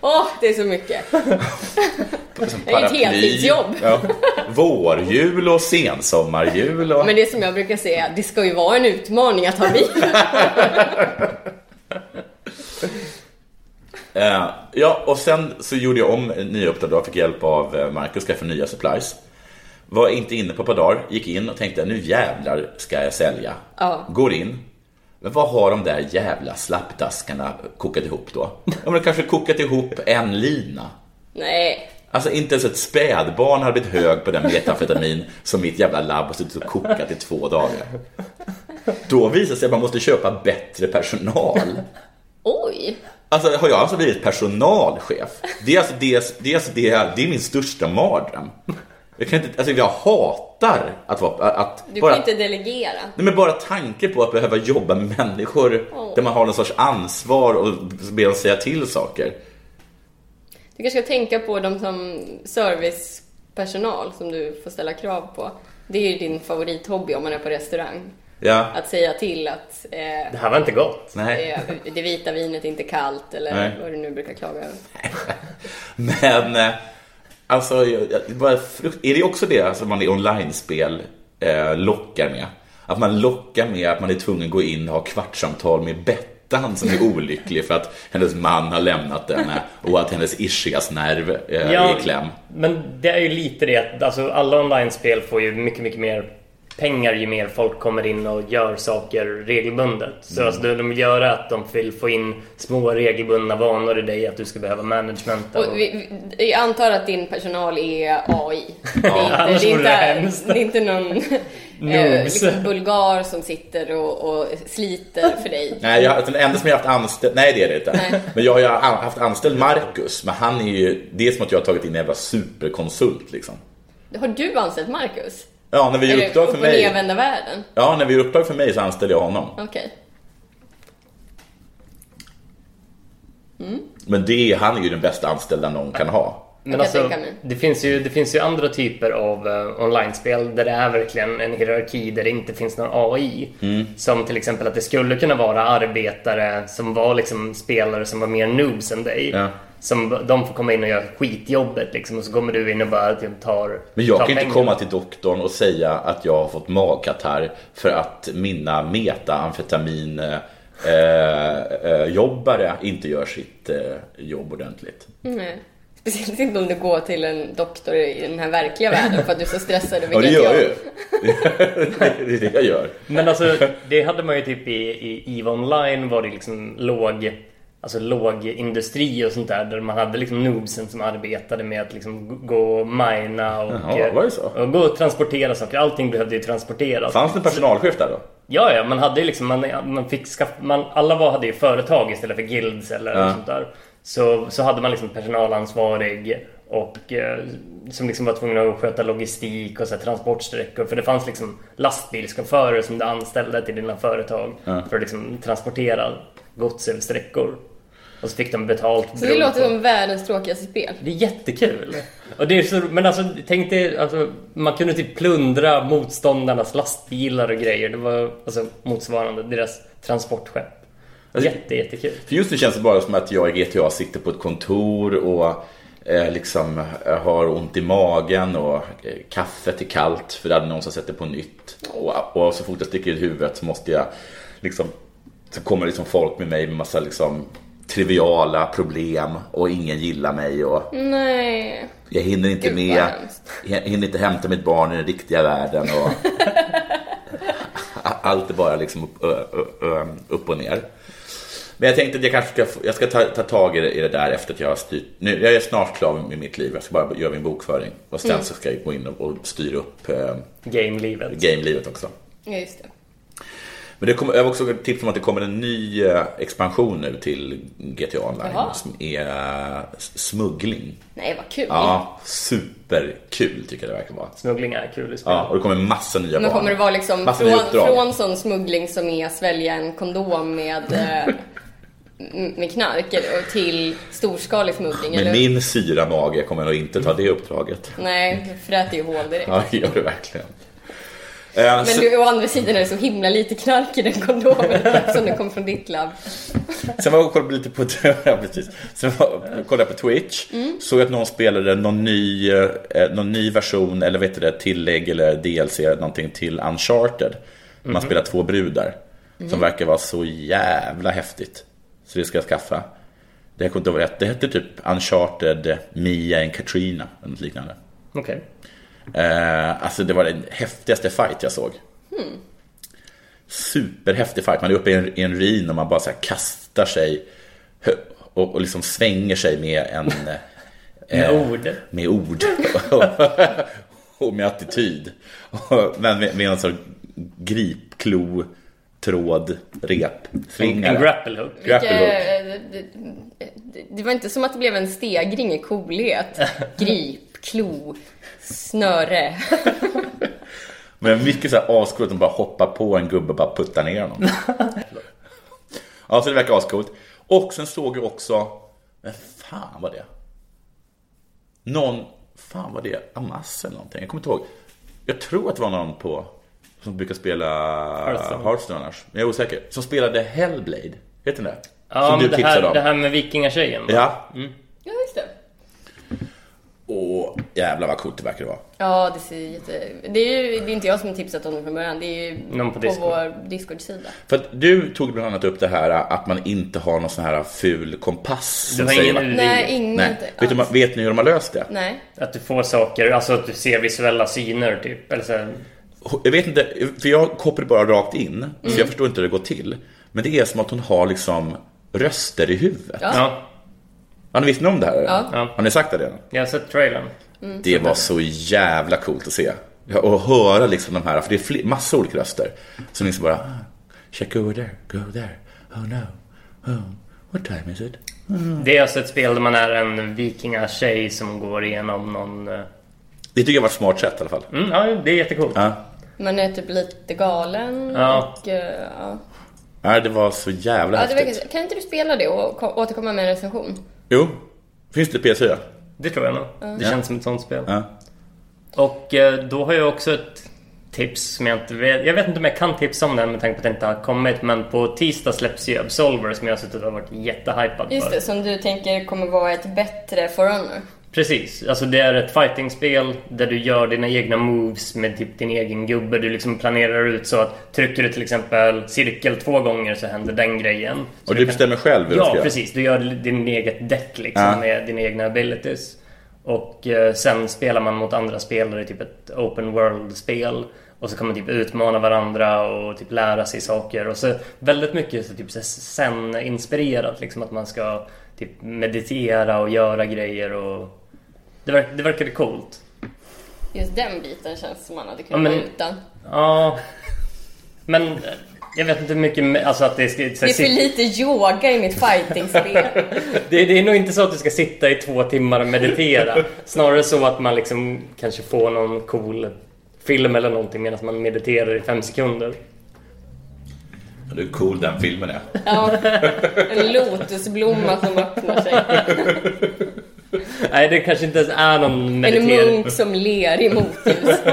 Åh, det är så mycket. Det är ett heltidsjobb. Ja. Vårjul och sensommarjul. Och... Men det som jag brukar säga, det ska ju vara en utmaning att ha bil. [laughs] Eh, ja, och sen så gjorde jag om nya uppdrag och fick hjälp av eh, Marcus skaffa nya supplies. Var inte inne på ett par dagar, gick in och tänkte nu jävlar ska jag sälja. Ja. Går in. Men vad har de där jävla slappdaskarna kokat ihop då? De kanske kokat ihop en lina. Nej. Alltså inte ens ett spädbarn hade blivit hög på den metamfetamin som mitt jävla labb har suttit och kokat i två dagar. Då visar det sig att man måste köpa bättre personal. Oj. Alltså har jag alltså blivit personalchef? Det är alltså det, det, är alltså det, det är min största mardröm. Jag kan inte, alltså jag hatar att vara, att Du bara, kan inte delegera. nej, men bara tanke på att behöva jobba med människor där man har någon sorts ansvar och be dem säga till saker. Du kanske ska tänka på dem som servicepersonal som du får ställa krav på. Det är ju din favorithobby om man är på restaurang. Ja, Att säga till att eh, Det här var inte gott. nej. eh, det vita vinet är inte kallt eller Nej. vad du nu brukar klaga över. [laughs] Men eh, alltså, bara är det också det som man i online-spel eh, lockar med? Att man lockar med att man är tvungen att gå in och ha kvartssamtal med Bettan som är olycklig för att hennes man har lämnat henne och att hennes ischiasnerv eh, är i kläm. men det är ju lite det att alltså, alla online-spel får ju mycket, mycket mer pengar ju mer folk kommer in och gör saker regelbundet. Så Mm. alltså, det de vill göra är att de vill få in små regelbundna vanor i dig att du ska behöva management. Och vi, vi, jag antar att din personal är AI. Det är inte, det är inte, det är inte någon [laughs] eh, liksom bulgar som sitter och, och sliter för dig. Nej, jag, den enda som jag haft anställd, nej det är det inte. Men jag har haft anställd Marcus, men han är ju, det är som att jag har tagit in en jävla superkonsult liksom. Har du anställt Marcus? Ja, när vi Är gör uppdrag upp för mig. nervända världen? Ja, när vi gör uppdrag för mig så anställer jag honom. Okej. Men det, han är ju den bästa anställda någon kan ha. Men Jag kan alltså, tänka mig. det finns, ju, det finns ju andra typer av uh, online-spel där det är verkligen en hierarki där det inte finns någon AI. Mm. Som till exempel att det skulle kunna vara arbetare som var liksom spelare som var mer noobs än dig. Ja. Som de får komma in och göra skitjobbet liksom och så kommer du in och bara typ, tar Men jag tar kan inte pengarna. komma till doktorn och säga att jag har fått magkatarr för att mina metaamfetamin eh, eh, jobbare inte gör sitt eh, jobb ordentligt. Nej. Speciellt inte om du går till en doktor i den här verkliga världen för att du är så stressad över Ja, det gör jag ju. [laughs] det är det jag gör. Men alltså det hade man ju typ i, i EVE Online var det liksom låg Alltså låg industri och sånt där där man hade liksom noobsen som arbetade med att liksom gå och mina och, Jaha, och gå och transportera saker. Allting behövde ju transporteras. Fanns det en personalchef där då? Ja, ja, man hade ju liksom, man, man fick skaff, man, alla var, hade ju företag istället för guilds eller Ja. sånt där. Så, så hade man liksom personalansvarig och eh, som liksom var tvungen att sköta logistik och så här, transportsträckor. För det fanns liksom lastbilschaufförer som du anställde till dina företag för att liksom transportera gods över sträckor. Och så fick de betalt. Så det låter på- som världens tråkigaste spel. det är jättekul. Och det är så, men alltså, tänk dig, alltså, man kunde typ plundra motståndarnas lastbilar och grejer. Det var alltså, motsvarande deras transportskepp. Alltså- Jätte, jättekul. För just nu känns det bara som att jag i GTA sitter på ett kontor och eh, liksom eh, har ont i magen och eh, kaffet är kallt för det hade någon som sätter på nytt. Och, och så fort jag sticker ut huvudet så måste jag liksom, så kommer liksom folk med mig med massa liksom triviala problem och ingen gillar mig och Nej. jag hinner inte Gud, med, jag hinner inte hämta mitt barn i den riktiga världen och [laughs] allt är bara liksom upp, upp och ner. Men jag tänkte att jag kanske ska, jag ska ta, ta tag i det, i det där efter att jag har styrt. Nu, jag är snart klar med mitt liv. Jag ska bara göra min bokföring. Och sen så ska jag gå in och, och styra upp eh, Game-livet. game-livet också. Ja, just det. Men det kommer, jag har också ett tips om att det kommer en ny eh, expansion nu till GTA Online Jaha. som är eh, smuggling. Nej, vad kul. Ja, superkul tycker jag det verkar vara. Smuggling är kul i spel. Ja, och det kommer massa nya banor. kommer det vara liksom Massa från, från sån smuggling som är svälja en kondom med, eh, med knark och till storskalig smuggling? Med eller? min syra mage kommer jag nog inte ta det uppdraget. Nej, för det äter ju hål direkt. Ja, det gör det verkligen. Eh, Men så- du, å andra sidan är det så himla lite knark i den kondomen [laughs] eftersom den kom från ditt labb. Sen var jag och kollade lite på, [laughs] ja, precis. Sen var, kollade på Twitch. Såg att någon spelade någon ny, eh, någon ny version eller vet du det, tillägg eller DLC någonting till Uncharted. Man spelar två brudar. Som verkar vara så jävla häftigt. Så det ska jag skaffa. Det kommer inte ihåg rätt. Det hette typ Uncharted Mia and Katrina. Eller något liknande. Okej. Eh, alltså det var den häftigaste fight jag såg. Superhäftig fight. Man är uppe i en, i en rin och man bara så här kastar sig och, och liksom svänger sig med en... [laughs] Med eh, ord. Med ord. [laughs] och med attityd. Men med, med en sån gripklo, tråd, rep, En, svingare. en grapple hook. Grapple hook. Det, det, det, det var inte som att det blev en stegring i coolhet. [laughs] Grip, klo, snöre. [laughs] Men mycket så här ascoolt att de bara hoppar på en gubbe och bara puttar ner honom. [laughs] ja, så det verkar ascoolt. Och sen såg jag också, men fan var det? Någon, fan var det? Amas eller någonting? Jag kommer inte ihåg. Jag tror att det var någon på, som brukar spela Hearthstone. Hearthstone annars. Men jag är osäker. Som spelade Hellblade. Vet ni det? Ja, som men det här, om. det här med vikingatjejen. Ja. Det. Åh, jävlar vad coolt det verkar vara. Ja, det ser jätte... Det är ju det är inte jag som har tipsat om det från början. Det är ju Någon på på, Discord. vår Discord-sida. För att du tog bland annat upp det här att man inte har någon sån här ful kompass. Du som har säger ingen UV. Nej, inget Nej. Vet, du, vet ni hur de har löst det? Nej. Att du får saker, alltså att du ser visuella syner typ. Eller så Jag vet inte, för jag kopplade bara rakt in, Mm. så jag förstår inte hur det går till. Men det är som att hon har liksom röster i huvudet. Ja. ja, Har ni visst om det här? Ja. Ja. Har ni sagt det redan? jag har sett trailern. Det var så jävla coolt att se. Ja, Och höra liksom de här, för det är fler, massa olika röster. Som liksom bara, ah, check over there, go there, oh no, oh, what time is it? Det är alltså ett spel där man är en vikingatjej som går igenom någon... eh, Det tycker jag var ett smart sätt i alla fall. Mm, ja, det är jättecoolt. Ja. Man är typ lite galen Ja. och... eh, ja. Ja, det var så jävla Ja, det häftigt. verkar, kan inte du spela det och ko- återkomma med en recension? Jo, finns det PS4? Det tror jag nog. Det känns som ett sånt spel. Ja. Och eh, då har jag också ett tips som jag inte vet. Jag vet inte om jag kan tipsa om den med tanke på att den inte har kommit. Men på tisdag släpps ju Absolver som jag har suttit och varit jättehypad Just för. det, som du tänker kommer vara ett bättre For Honor. Precis, alltså det är ett fightingspel där du gör dina egna moves med typ din egen gubbe. Du liksom planerar ut så att trycker du till exempel cirkel två gånger så händer den grejen. Så Och du kan- bestämmer själv hur du ska Ja, precis. Du gör din eget deck liksom Ja. med dina egna abilities. Och eh, sen spelar man mot andra spelare typ ett open world-spel. Och så kan man typ utmana varandra och typ lära sig saker. Och så väldigt mycket så typ sen-inspirerat. Liksom att man ska typ meditera och göra grejer och... Det, verk, det verkade coolt. Just den biten känns som man hade Ja, kunnat men- vara utan. Ja... Men jag vet inte hur mycket... Alltså att det ska... Det är för lite yoga i mitt fightingspel. [laughs] Det, det är nog inte så att du ska sitta i två timmar och meditera. Snarare så att man liksom kanske får någon cool film eller någonting medan man mediterar i fem sekunder. Hur cool den filmen är. Ja, en lotusblomma som öppnar sig. [laughs] [laughs] Nej, det kanske inte ens är någon En meditering. munk som ler i motljus. [laughs]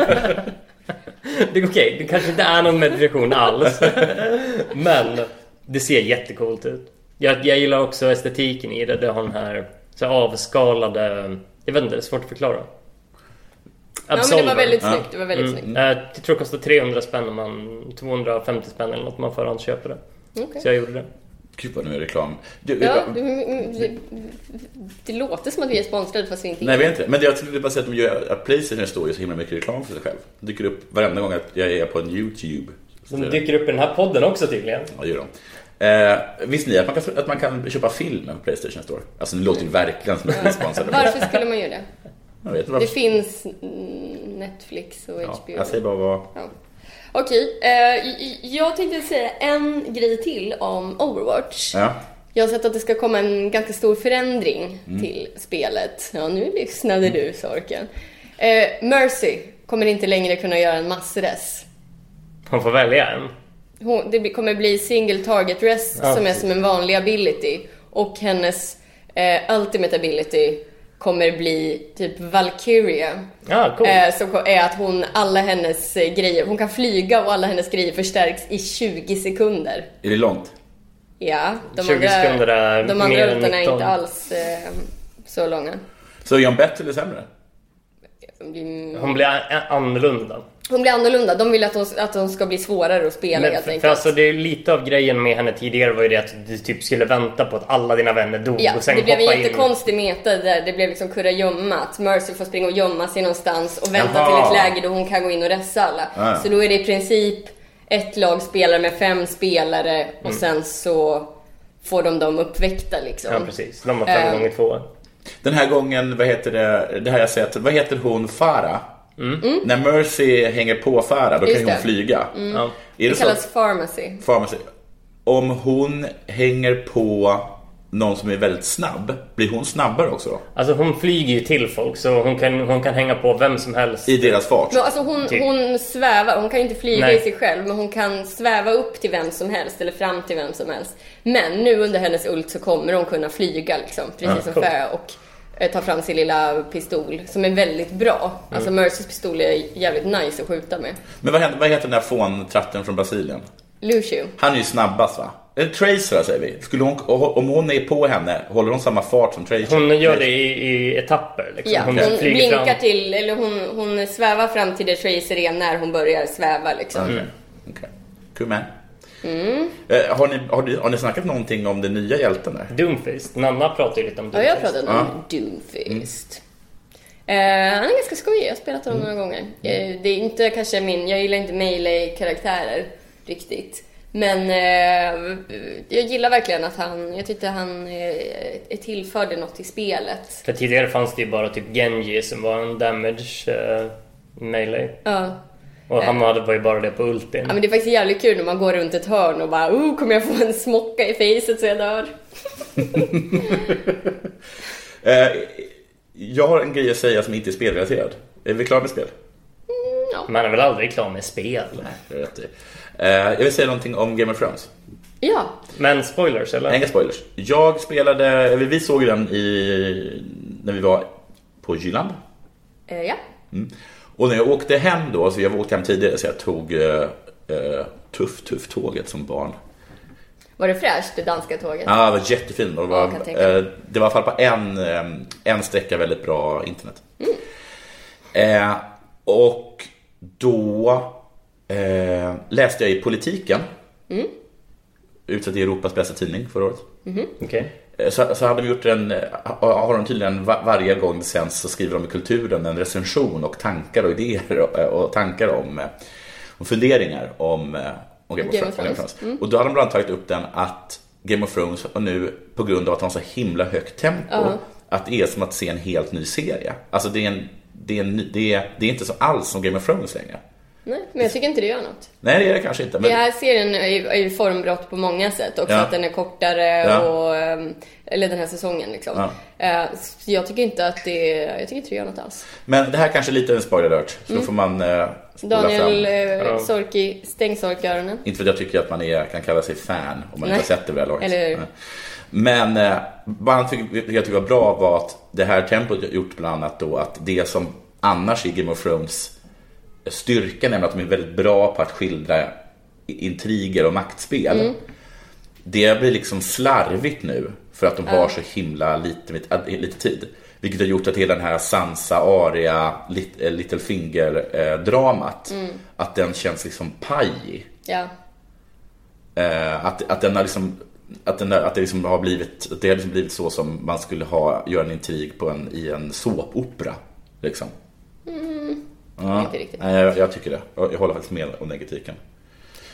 Det är okej, det kanske inte är någon meditation alls. [laughs] Men det ser jättecoolt ut. Jag, jag gillar också estetiken i det. Det har den här så avskalade... Jag vet inte, det är svårt att förklara. Ja, men det var väldigt snyggt. Det var väldigt Mm. snyggt. Eh, Jag tror det kostar 300 spänn om man... 250 spänn eller något man förhandsköper det. Okej. Så jag gjorde det. Gud vad nu är reklam. Du, Ja, det, det, det låter som att vi är sponsrade fast vi inte Nej, är. vi är inte. Men jag skulle bara säga att, de gör, att Playstation står ju så himla mycket reklam för sig själv. Det dyker upp varenda gång att jag är på en YouTube. Så De det- dyker upp i den här podden också tydligen. Ja, det gör de. Eh, visste ni att man, kan, att man kan köpa film på Playstation Store? Alltså det låter ju verkligen som att vi är sponsrade. Varför skulle man göra det? Jag vet inte Det finns mm, Netflix och Ja, HBO. jag säger bara vad... Ja. Okej, eh, j- jag tänkte säga en grej till om Overwatch. Ja. Jag har sett att det ska komma en ganska stor förändring Mm. till spelet. Ja, nu lyssnade du Sorken. Eh, Mercy kommer inte längre kunna göra en massres. Man får välja en. Hon, det kommer bli single target rest Ja, som är som en vanlig ability. Och hennes eh, ultimate ability kommer bli typ Valkyria. Ja, cool. Eh, som är att hon, alla hennes eh, grejer, hon kan flyga och alla hennes grejer förstärks i 20 sekunder. Är det långt? Ja, de 20 sekunder är de mer andra än rutorna är 19. inte alls eh, så långa. Så är hon bättre eller sämre? Mm, Hon blir annorlunda. Hon blir annorlunda. De vill att hon, att hon ska bli svårare att spela Men helt för, för enkelt. alltså det är lite av grejen med henne tidigare var ju det att du typ skulle vänta på att alla dina vänner dog Ja, och sen det blev en hoppa in. jättekonstig meta där det blev liksom kurragömma. Att Mercy får springa och gömma sig någonstans och vänta Jaha. till ett läge då hon kan gå in och ressa alla. Ja. Så då är det i princip ett lag spelare med fem spelare och Mm. sen så får de dem uppväckta liksom. Ja precis, de var fem Ehm. gånger två. Den här gången, vad heter det, det här jag sett, vad heter hon, Farah? När Mercy hänger på Farah, då Mm. Just kan hon det. flyga. Ja. Är Det det så? kallas pharmacy. Pharmacy. Om hon hänger på någon som är väldigt snabb, blir hon snabbare också då? Alltså hon flyger ju till folk så hon kan, hon kan hänga på vem som helst. I deras fart? Men alltså hon, Typ. hon svävar, hon kan inte flyga Nej. i sig själv men hon kan sväva upp till vem som helst eller fram till vem som helst. Men nu under hennes ult så kommer hon kunna flyga liksom, precis Ja, som coolt. Och eh, ta fram sin lilla pistol som är väldigt bra. Alltså Mm. Mercys pistol är jävligt nice att skjuta med. Men vad, händer, vad heter den där fåntratten från Brasilien? Lucio. Han är ju snabbast va? Eller Tracer säger vi. Skulle hon, om hon är på henne, håller hon samma fart som Tracer? Hon gör det i, i etapper liksom. Ja, hon, flyger blinkar fram. till, eller hon, hon svävar fram till det Tracer är när hon börjar sväva liksom. Mm. Okej. Kul man. Mm. Eh, har, ni, har, ni, har ni snackat någonting om den nya hjälten där? Doomfist. Nanna pratar ju lite om Ja, Doomfist. jag pratade om Doomfist. Eh, han är ganska skojig, jag har spelat honom några gånger. Eh, det är inte kanske min, jag gillar inte melee-karaktärer riktigt. Men eh, jag gillar verkligen att han, jag tyckte han eh, tillförde något till spelet. För tidigare fanns det ju bara typ Genji som var en damage uh, melee. Ja. Och han hade var ju bara det på ultin. ja, men det är faktiskt jävligt kul när man går runt ett hörn och bara oh, kommer jag få en smocka i facet så jag dör? [laughs] Eh, jag har en grej att säga som inte är spelrelaterad. Är vi klara med spel? Man är väl aldrig klar med spel? Jag, vet det. Eh, jag vill säga någonting om Game of Thrones. Ja, Men spoilers eller? Inga spoilers. Jag spelade, eller vi såg den i, när vi var på Jylland. eh, ja. Mm. Och när jag åkte hem då, så jag var åkt hem tidigare så jag tog eh, eh, Tuff Tuff tåget som barn. Var det fräscht, det danska tåget? Ja, det var jättefint. Det var, eh, det var i alla fall på en, eh, en sträcka väldigt bra internet. Eh, och då eh, läste jag i Politiken. Utsedd till Europas bästa tidning förra året. Okej. Eh, Så, så hade de gjort en, eh, har de tydligen va- varje gång det sänds så skriver de i Kulturen en recension och tankar och idéer och, och tankar om eh, och funderingar om, eh, om Game, Game of Thrones. Thrones. Thrones. Och då hade de bland annat tagit upp den att Game of Thrones och nu på grund av att de har så himla högt tempo att det är som att se en helt ny serie. Alltså det är, en, det är, en, det är, det är inte så alls som Game of Thrones längre. Nej, men jag tycker inte det gör något. Nej, det är det kanske inte. Men, Den här serien är ju, är ju formbrott på många sätt. Också Ja. att den är kortare Ja. och... ehm, Eller den här säsongen liksom. Ja. Eh, Så jag tycker inte att det... Jag tycker inte det gör något alls. men det här kanske är lite en spoiler alert. Så då får man eh, Mm. Daniel fram. eh, Sorki, stäng sorköronen. Inte för att jag tycker att man är, kan kalla sig fan om man Nej. inte har sett det väl laget. Eller. Men eh, vad jag tycker jag tycker var bra var att det här tempot gjort bland annat då att det som annars i Game of Thrones styrka, nämligen att de är väldigt bra på att skildra intriger och maktspel. Mm. Det blir liksom slarvigt nu för att de har så himla lite, lite tid. Vilket har gjort att hela den här Sansa, Aria, eh, Littlefinger-dramat, Mm. att den känns liksom pajig. Ja. Eh, att, att den har liksom att, den, att det liksom har blivit att det har liksom blivit så som man skulle ha göra en intrig på en, i en såpopera. Liksom. Ja, Inte riktigt. nej, jag, jag tycker det. Jag, jag håller faktiskt med om den kritiken.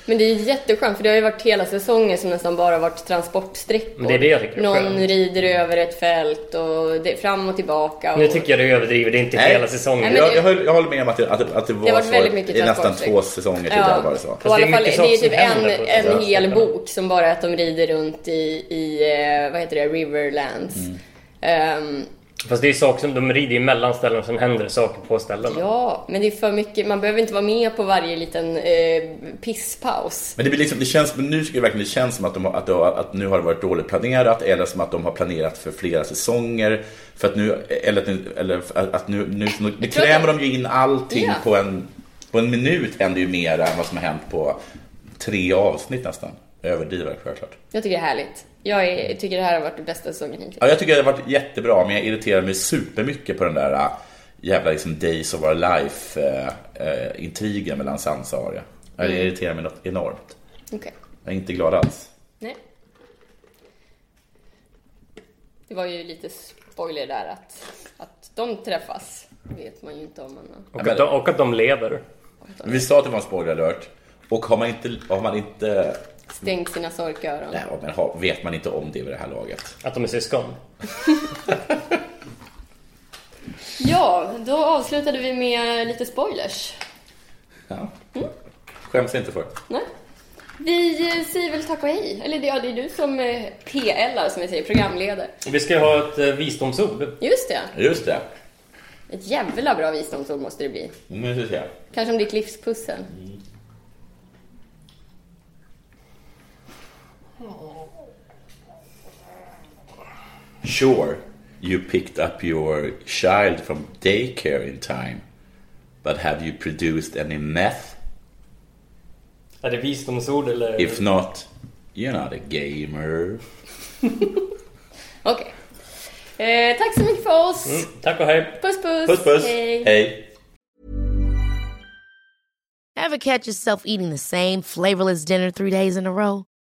Men det är jätteskönt för det har ju varit hela säsongen som nästan bara varit transportsträckor. Det är det jag tycker är Någon skönt. rider över ett fält och det, fram och tillbaka. Och... Nu tycker jag du överdriver, det är inte Nej. hela säsongen. Nej, Jag, det- jag, håller, jag håller med om att det, att det, att det var varit så väldigt mycket i nästan två säsonger tidigare var det så. Det är alla fall, mycket det är typ en, på en hel bok som bara är att de rider runt i, i eh, vad heter det, Riverlands. Mm. Ehm, Fast det är saker som de rider emellan ställen och sen händer det saker på ställena. ja, men det är för mycket. Man behöver inte vara med på varje liten eh, pisspaus. Men det, blir liksom, det känns, men nu tycker jag verkligen det känns som att, de, har- att, har- att nu har det varit dåligt planerat eller som att de har planerat för flera säsonger. För att nu, eller, att- eller att nu, nu, nu, nu krämer det- de ju in allting Ja. på, en, på en minut händer ju mer än vad som har hänt på tre avsnitt nästan. Överdriver självklart. Jag tycker det är härligt. Jag är, tycker det här har varit det bästa säsongen hittills. Ja, jag tycker det har varit jättebra, men jag irriterar mig supermycket på den där äh, jävla liksom Days of Our Life-intrigen mellan Sansa och Arya. Ja, Det irriterar mig något enormt. Okej. Jag är inte glad alls. Nej. Det var ju lite spoiler där att, att de träffas. vet man ju inte om man har... Och, att de, och att de lever. Vi sa att det var en spoiler alert. Och har man inte, har man inte stängt sina sorköron. nej, men har, vet man inte om det vid det här laget. Att de är syskon. [laughs] Ja, då avslutade vi med lite spoilers. Ja. Skäms inte för. Nej. Vi eh, säger väl tack och hej. Eller det, ja, det är du som eh, PL, som vi säger, programledare. Vi ska ha ett eh, visdomsord. Just det. Just det. Ett jävla bra visdomsord måste det bli. Vi se. Kanske om ditt livspussel. Sure, you picked up your child from daycare in time. But have you produced any meth? Är det visdomsord eller? If not, you're not a gamer. [laughs] Okej. Eh, tack så mycket för oss. Mm, tack och hej. Puss puss. Puss puss. Hej. Hej. Ever catch yourself eating the same flavorless dinner three days in a row?